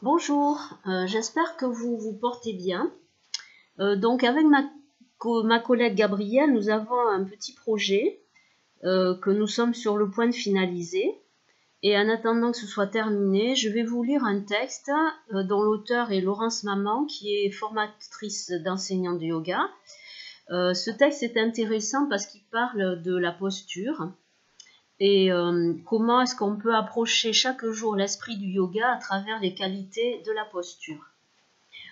Bonjour, euh, j'espère que vous vous portez bien. Euh, donc avec ma, collègue Gabrielle, nous avons un petit projet euh, que nous sommes sur le point de finaliser. Et en attendant que ce soit terminé, je vais vous lire un texte dont l'auteur est Laurence Maman, qui est formatrice d'enseignants de yoga. ce texte est intéressant parce qu'il parle de la posture et euh, comment est-ce qu'on peut approcher chaque jour l'esprit du yoga à travers les qualités de la posture?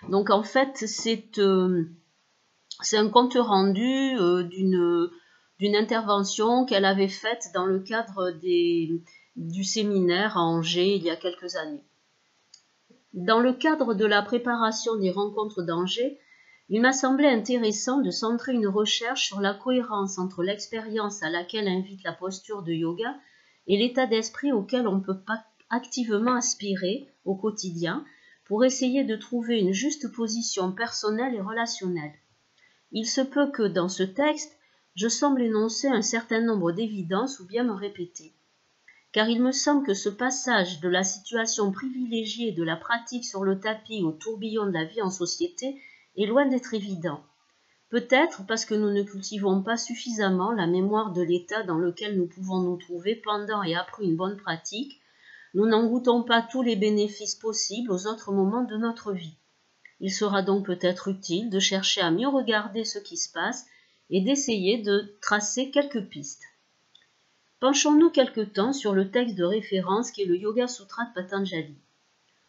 Donc en fait, c'est euh, un compte rendu euh, d'une intervention qu'elle avait faite dans le cadre du séminaire à Angers il y a quelques années. Dans le cadre de la préparation des rencontres d'Angers, il m'a semblé intéressant de centrer une recherche sur la cohérence entre l'expérience à laquelle invite la posture de yoga et l'état d'esprit auquel on peut activement aspirer au quotidien pour essayer de trouver une juste position personnelle et relationnelle. Il se peut que dans ce texte, je semble énoncer un certain nombre d'évidences ou bien me répéter. Car il me semble que ce passage de la situation privilégiée de la pratique sur le tapis au tourbillon de la vie en société est loin d'être évident. Peut-être parce que nous ne cultivons pas suffisamment la mémoire de l'état dans lequel nous pouvons nous trouver pendant et après une bonne pratique, nous n'en goûtons pas tous les bénéfices possibles aux autres moments de notre vie. Il sera donc peut-être utile de chercher à mieux regarder ce qui se passe et d'essayer de tracer quelques pistes. Penchons-nous quelque temps sur le texte de référence qui est le Yoga Sutra de Patanjali.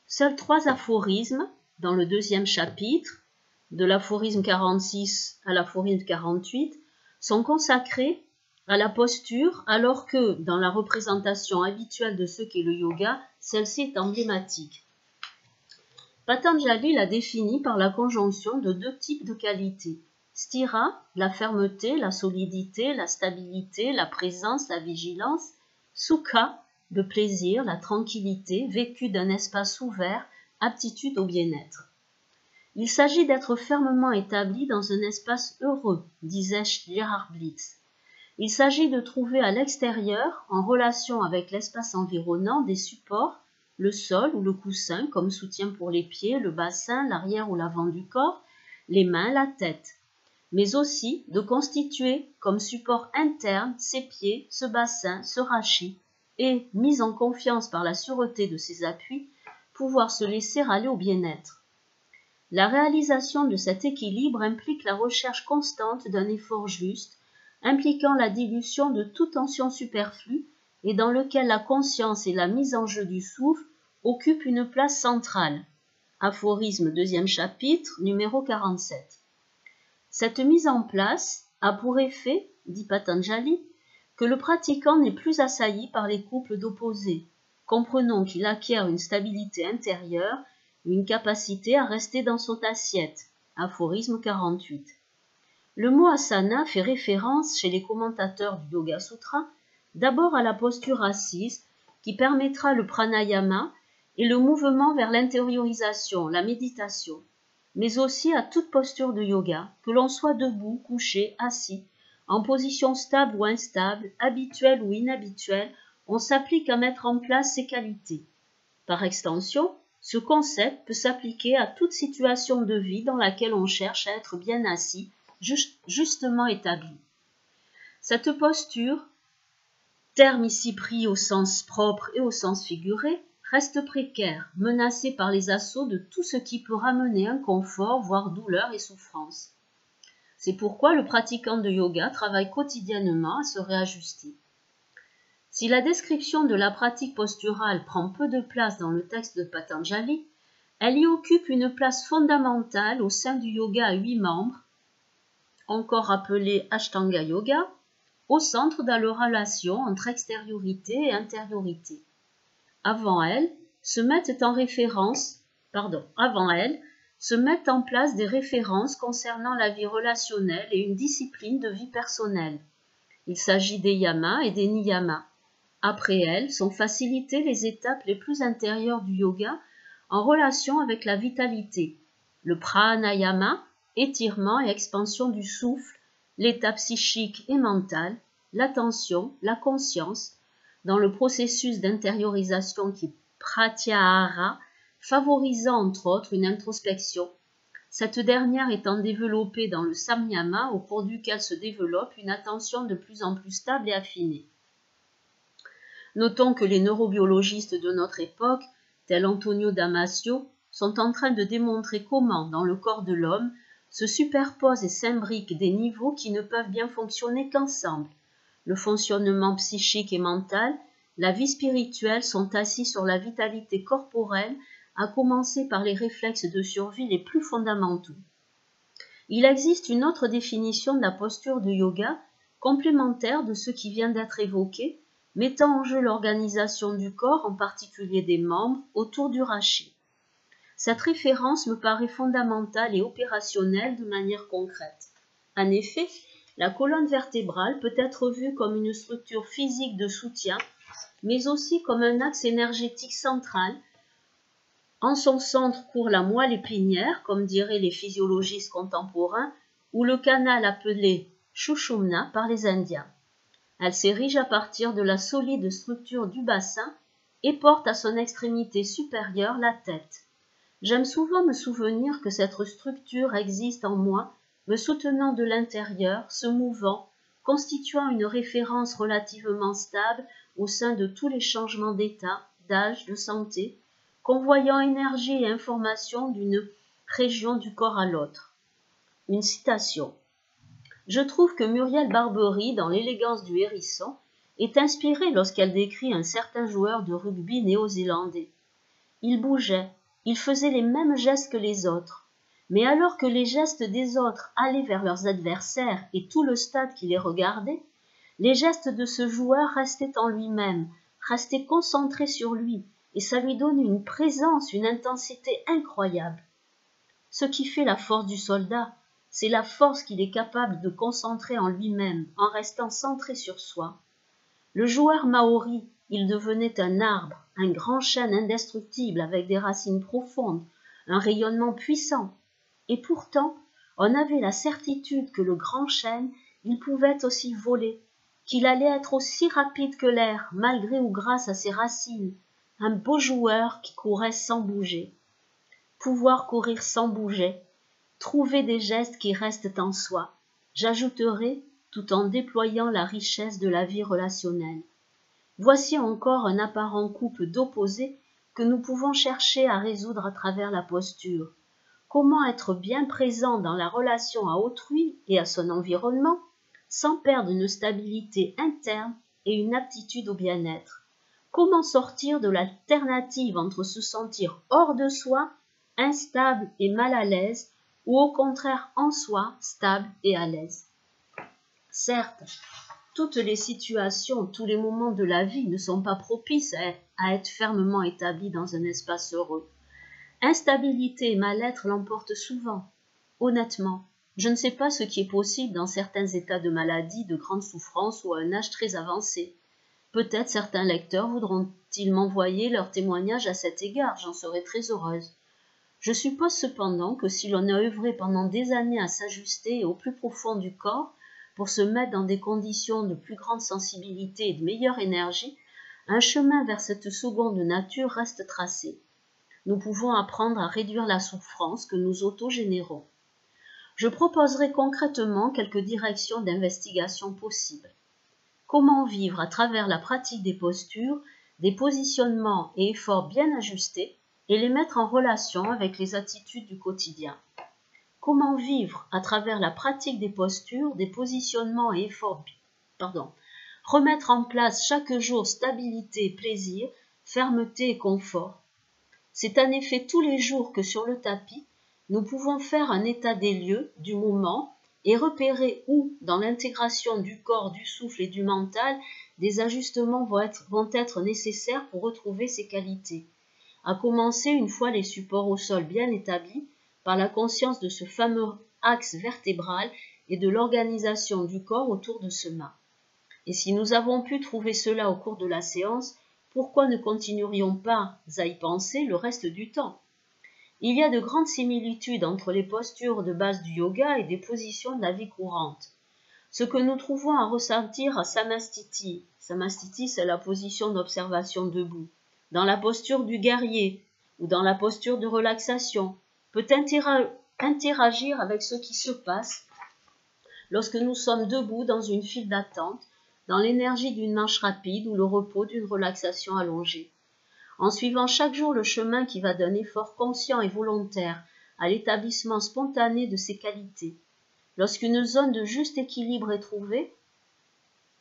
Seuls trois aphorismes dans le deuxième chapitre de l'aphorisme 46 à l'aphorisme 48 sont consacrés à la posture alors que dans la représentation habituelle de ce qu'est le yoga, celle-ci est emblématique. Patanjali l'a définie par la conjonction de deux types de qualités. Stira, la fermeté, la solidité, la stabilité, la présence, la vigilance. Sukha, le plaisir, la tranquillité, vécu d'un espace ouvert, aptitude au bien-être. Il s'agit d'être fermement établi dans un espace heureux, disait Gerhard Blitz. Il s'agit de trouver à l'extérieur, en relation avec l'espace environnant, des supports, le sol ou le coussin comme soutien pour les pieds, le bassin, l'arrière ou l'avant du corps, les mains, la tête, mais aussi de constituer comme support interne ses pieds, ce bassin, ce rachis, et, mis en confiance par la sûreté de ses appuis, pouvoir se laisser aller au bien-être. La réalisation de cet équilibre implique la recherche constante d'un effort juste, impliquant la dilution de toute tension superflue et dans lequel la conscience et la mise en jeu du souffle occupent une place centrale. Aphorisme deuxième chapitre, numéro 47. Cette mise en place a pour effet, dit Patanjali, que le pratiquant n'est plus assailli par les couples d'opposés. Comprenons qu'il acquiert une stabilité intérieure une capacité à rester dans son assiette. Aphorisme 48. Le mot asana fait référence chez les commentateurs du Yoga Sutra d'abord à la posture assise qui permettra le pranayama et le mouvement vers l'intériorisation, la méditation, mais aussi à toute posture de yoga, que l'on soit debout, couché, assis, en position stable ou instable, habituelle ou inhabituelle, on s'applique à mettre en place ces qualités. Par extension, ce concept peut s'appliquer à toute situation de vie dans laquelle on cherche à être bien assis, justement établi. Cette posture, terme ici pris au sens propre et au sens figuré, reste précaire, menacée par les assauts de tout ce qui peut ramener inconfort, voire douleur et souffrance. C'est pourquoi le pratiquant de yoga travaille quotidiennement à se réajuster. Si la description de la pratique posturale prend peu de place dans le texte de Patanjali, elle y occupe une place fondamentale au sein du yoga à huit membres, encore appelé Ashtanga Yoga, au centre de la relation entre extériorité et intériorité. Avant elle, se mettent en avant elle, se mettent en place des références concernant la vie relationnelle et une discipline de vie personnelle. Il s'agit des yamas et des niyamas. Après elles sont facilitées les étapes les plus intérieures du yoga en relation avec la vitalité, le pranayama, étirement et expansion du souffle, l'état psychique et mental, l'attention, la conscience, dans le processus d'intériorisation qui pratyahara, favorisant entre autres une introspection, cette dernière étant développée dans le samyama au cours duquel se développe une attention de plus en plus stable et affinée. Notons que les neurobiologistes de notre époque, tels Antonio Damasio, sont en train de démontrer comment, dans le corps de l'homme, se superposent et s'imbriquent des niveaux qui ne peuvent bien fonctionner qu'ensemble. Le fonctionnement psychique et mental, la vie spirituelle sont assis sur la vitalité corporelle, à commencer par les réflexes de survie les plus fondamentaux. Il existe une autre définition de la posture de yoga, complémentaire de ce qui vient d'être évoqué, mettant en jeu l'organisation du corps, en particulier des membres, autour du rachis. Cette référence me paraît fondamentale et opérationnelle de manière concrète. En effet, la colonne vertébrale peut être vue comme une structure physique de soutien, mais aussi comme un axe énergétique central. En son centre court la moelle épinière, comme diraient les physiologistes contemporains, ou le canal appelé Shushumna par les Indiens. Elle s'érige à partir de la solide structure du bassin et porte à son extrémité supérieure la tête. J'aime souvent me souvenir que cette structure existe en moi, me soutenant de l'intérieur, se mouvant, constituant une référence relativement stable au sein de tous les changements d'état, d'âge, de santé, convoyant énergie et information d'une région du corps à l'autre. Une citation. Je trouve que Muriel Barbery, dans l'élégance du hérisson, est inspirée lorsqu'elle décrit un certain joueur de rugby néo-zélandais. Il bougeait, ils faisaient les mêmes gestes que les autres. Mais alors que les gestes des autres allaient vers leurs adversaires et tout le stade qui les regardait, les gestes de ce joueur restaient en lui-même, restaient concentrés sur lui, et ça lui donnait une présence, une intensité incroyable. Ce qui fait la force du soldat, c'est la force qu'il est capable de concentrer en lui-même, en restant centré sur soi. Le joueur maori, il devenait un arbre, un grand chêne indestructible avec des racines profondes, un rayonnement puissant. Et pourtant, on avait la certitude que le grand chêne, il pouvait aussi voler, qu'il allait être aussi rapide que l'air, malgré ou grâce à ses racines, un beau joueur qui courait sans bouger. Pouvoir courir sans bouger, trouver des gestes qui restent en soi, j'ajouterai, tout en déployant la richesse de la vie relationnelle. Voici encore un apparent couple d'opposés que nous pouvons chercher à résoudre à travers la posture. Comment être bien présent dans la relation à autrui et à son environnement sans perdre une stabilité interne et une aptitude au bien-être? Comment sortir de l'alternative entre se sentir hors de soi, instable et mal à l'aise, ou au contraire en soi, stable et à l'aise Certes, toutes les situations, tous les moments de la vie ne sont pas propices à, être fermement établis dans un espace heureux. Instabilité et mal-être l'emportent souvent. Honnêtement, je ne sais pas ce qui est possible dans certains états de maladie, de grande souffrance ou à un âge très avancé. Peut-être certains lecteurs voudront-ils m'envoyer leur témoignage à cet égard, j'en serai très heureuse. Je suppose cependant que si l'on a œuvré pendant des années à s'ajuster au plus profond du corps, pour se mettre dans des conditions de plus grande sensibilité et de meilleure énergie, un chemin vers cette seconde nature reste tracé. Nous pouvons apprendre à réduire la souffrance que nous autogénérons. Je proposerai concrètement quelques directions d'investigation possibles. Comment vivre à travers la pratique des postures, des positionnements et efforts bien ajustés et les mettre en relation avec les attitudes du quotidien. Comment vivre à travers la pratique des postures, des positionnements et efforts remettre en place chaque jour stabilité, plaisir, fermeté et confort. C'est en effet tous les jours que sur le tapis, nous pouvons faire un état des lieux, du moment, et repérer où, dans l'intégration du corps, du souffle et du mental, des ajustements vont être nécessaires pour retrouver ces qualités. À commencer, une fois les supports au sol bien établis, par la conscience de ce fameux axe vertébral et de l'organisation du corps autour de ce mât. Et si nous avons pu trouver cela au cours de la séance, pourquoi ne continuerions pas à y penser le reste du temps? Il y a de grandes similitudes entre les postures de base du yoga et des positions de la vie courante. Ce que nous trouvons à ressentir à Samastiti, Samastiti c'est la position d'observation debout, dans la posture du guerrier, ou dans la posture de relaxation, peut interagir avec ce qui se passe lorsque nous sommes debout dans une file d'attente, dans l'énergie d'une marche rapide ou le repos d'une relaxation allongée. En suivant chaque jour le chemin qui va d'un effort conscient et volontaire à l'établissement spontané de ses qualités, lorsqu'une zone de juste équilibre est trouvée,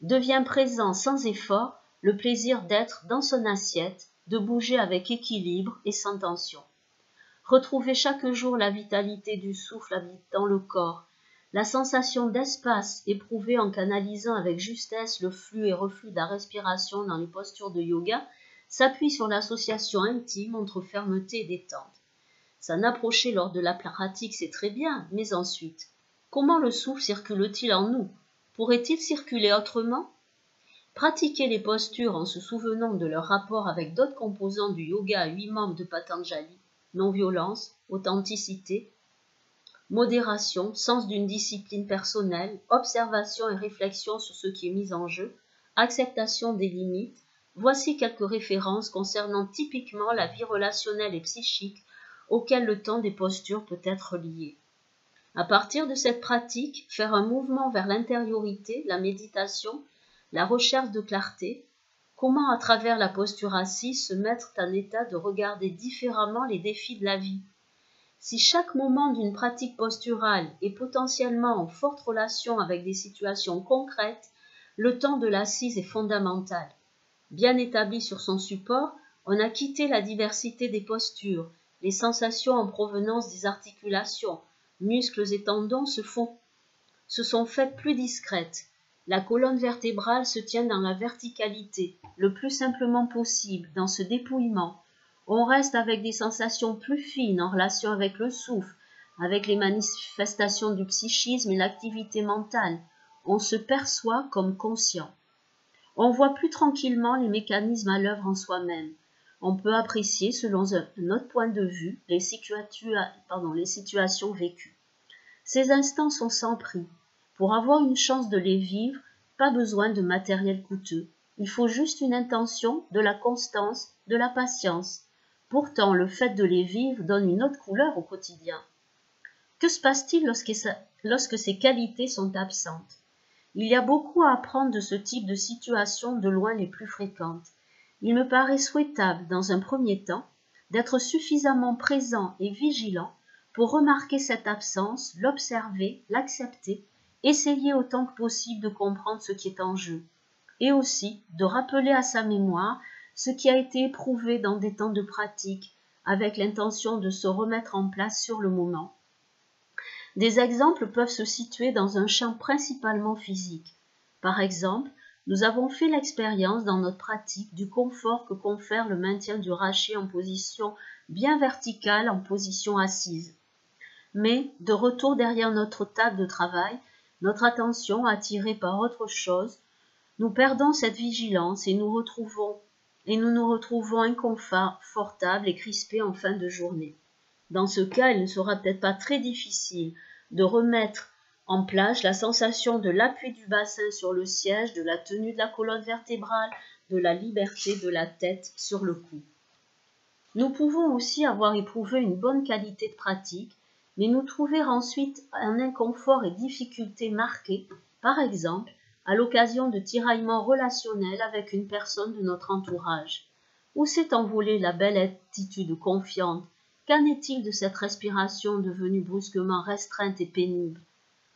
devient présent sans effort le plaisir d'être dans son assiette, de bouger avec équilibre et sans tension. Retrouver chaque jour la vitalité du souffle habitant le corps, la sensation d'espace éprouvée en canalisant avec justesse le flux et reflux de la respiration dans les postures de yoga s'appuie sur l'association intime entre fermeté et détente. S'en approcher lors de la pratique, c'est très bien, mais ensuite, comment le souffle circule-t-il en nous? Pourrait-il circuler autrement? Pratiquer les postures en se souvenant de leur rapport avec d'autres composants du yoga à huit membres de Patanjali, non-violence, authenticité, modération, sens d'une discipline personnelle, observation et réflexion sur ce qui est mis en jeu, acceptation des limites, voici quelques références concernant typiquement la vie relationnelle et psychique auxquelles le temps des postures peut être lié. À partir de cette pratique, faire un mouvement vers l'intériorité, la méditation, la recherche de clarté, comment à travers la posture assise se mettre en état de regarder différemment les défis de la vie? Si chaque moment d'une pratique posturale est potentiellement en forte relation avec des situations concrètes, le temps de l'assise est fondamental. Bien établi sur son support, on a quitté la diversité des postures, les sensations en provenance des articulations, muscles et tendons se font se sont faites plus discrètes, la colonne vertébrale se tient dans la verticalité, le plus simplement possible, dans ce dépouillement. On reste avec des sensations plus fines en relation avec le souffle, avec les manifestations du psychisme et l'activité mentale. On se perçoit comme conscient. On voit plus tranquillement les mécanismes à l'œuvre en soi-même. On peut apprécier, selon un autre point de vue, les, les situations vécues. Ces instants sont sans prix. Pour avoir une chance de les vivre, pas besoin de matériel coûteux. Il faut juste une intention, de la constance, de la patience. Pourtant, le fait de les vivre donne une autre couleur au quotidien. Que se passe-t-il lorsque, ces qualités sont absentes? Il y a beaucoup à apprendre de ce type de situation de loin les plus fréquentes. Il me paraît souhaitable, dans un premier temps, d'être suffisamment présent et vigilant pour remarquer cette absence, l'observer, l'accepter essayer autant que possible de comprendre ce qui est en jeu, et aussi de rappeler à sa mémoire ce qui a été éprouvé dans des temps de pratique, avec l'intention de se remettre en place sur le moment. Des exemples peuvent se situer dans un champ principalement physique. Par exemple, nous avons fait l'expérience dans notre pratique du confort que confère le maintien du rachis en position bien verticale en position assise. Mais, de retour derrière notre table de travail, notre attention attirée par autre chose, nous perdons cette vigilance et nous retrouvons et nous nous retrouvons inconfortables et crispés en fin de journée. Dans ce cas, il ne sera peut-être pas très difficile de remettre en place la sensation de l'appui du bassin sur le siège, de la tenue de la colonne vertébrale, de la liberté de la tête sur le cou. Nous pouvons aussi avoir éprouvé une bonne qualité de pratique mais nous trouver ensuite un inconfort et difficultés marquées, par exemple, à l'occasion de tiraillements relationnels avec une personne de notre entourage. Où s'est envolée la belle attitude confiante? Qu'en est-il de cette respiration devenue brusquement restreinte et pénible?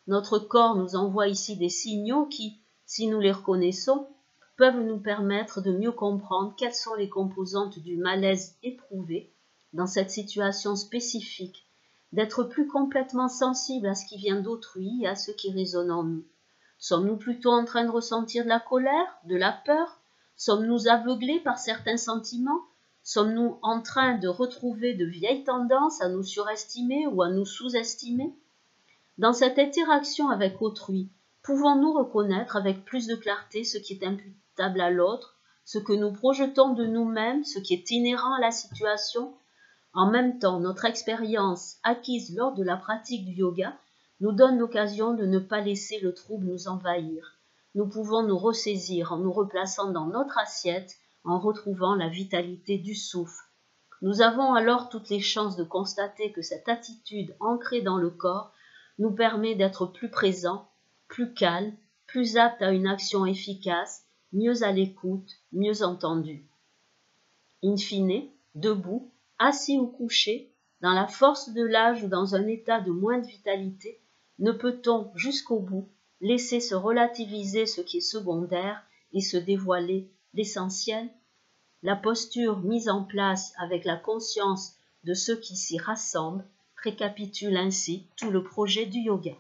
Notre corps nous envoie ici des signaux qui, si nous les reconnaissons, peuvent nous permettre de mieux comprendre quelles sont les composantes du malaise éprouvé dans cette situation spécifique d'être plus complètement sensible à ce qui vient d'autrui et à ce qui résonne en nous. Sommes-nous plutôt en train de ressentir de la colère, de la peur? Sommes-nous aveuglés par certains sentiments? Sommes-nous en train de retrouver de vieilles tendances à nous surestimer ou à nous sous-estimer? Dans cette interaction avec autrui, pouvons-nous reconnaître avec plus de clarté ce qui est imputable à l'autre, ce que nous projetons de nous-mêmes, ce qui est inhérent à la situation en même temps, notre expérience acquise lors de la pratique du yoga nous donne l'occasion de ne pas laisser le trouble nous envahir. Nous pouvons nous ressaisir en nous replaçant dans notre assiette, en retrouvant la vitalité du souffle. Nous avons alors toutes les chances de constater que cette attitude ancrée dans le corps nous permet d'être plus présents, plus calmes, plus aptes à une action efficace, mieux à l'écoute, mieux entendus. In fine, debout, assis ou couché, dans la force de l'âge ou dans un état de moindre vitalité, ne peut-on jusqu'au bout laisser se relativiser ce qui est secondaire et se dévoiler l'essentiel? La posture mise en place avec la conscience de ceux qui s'y rassemblent récapitule ainsi tout le projet du yoga.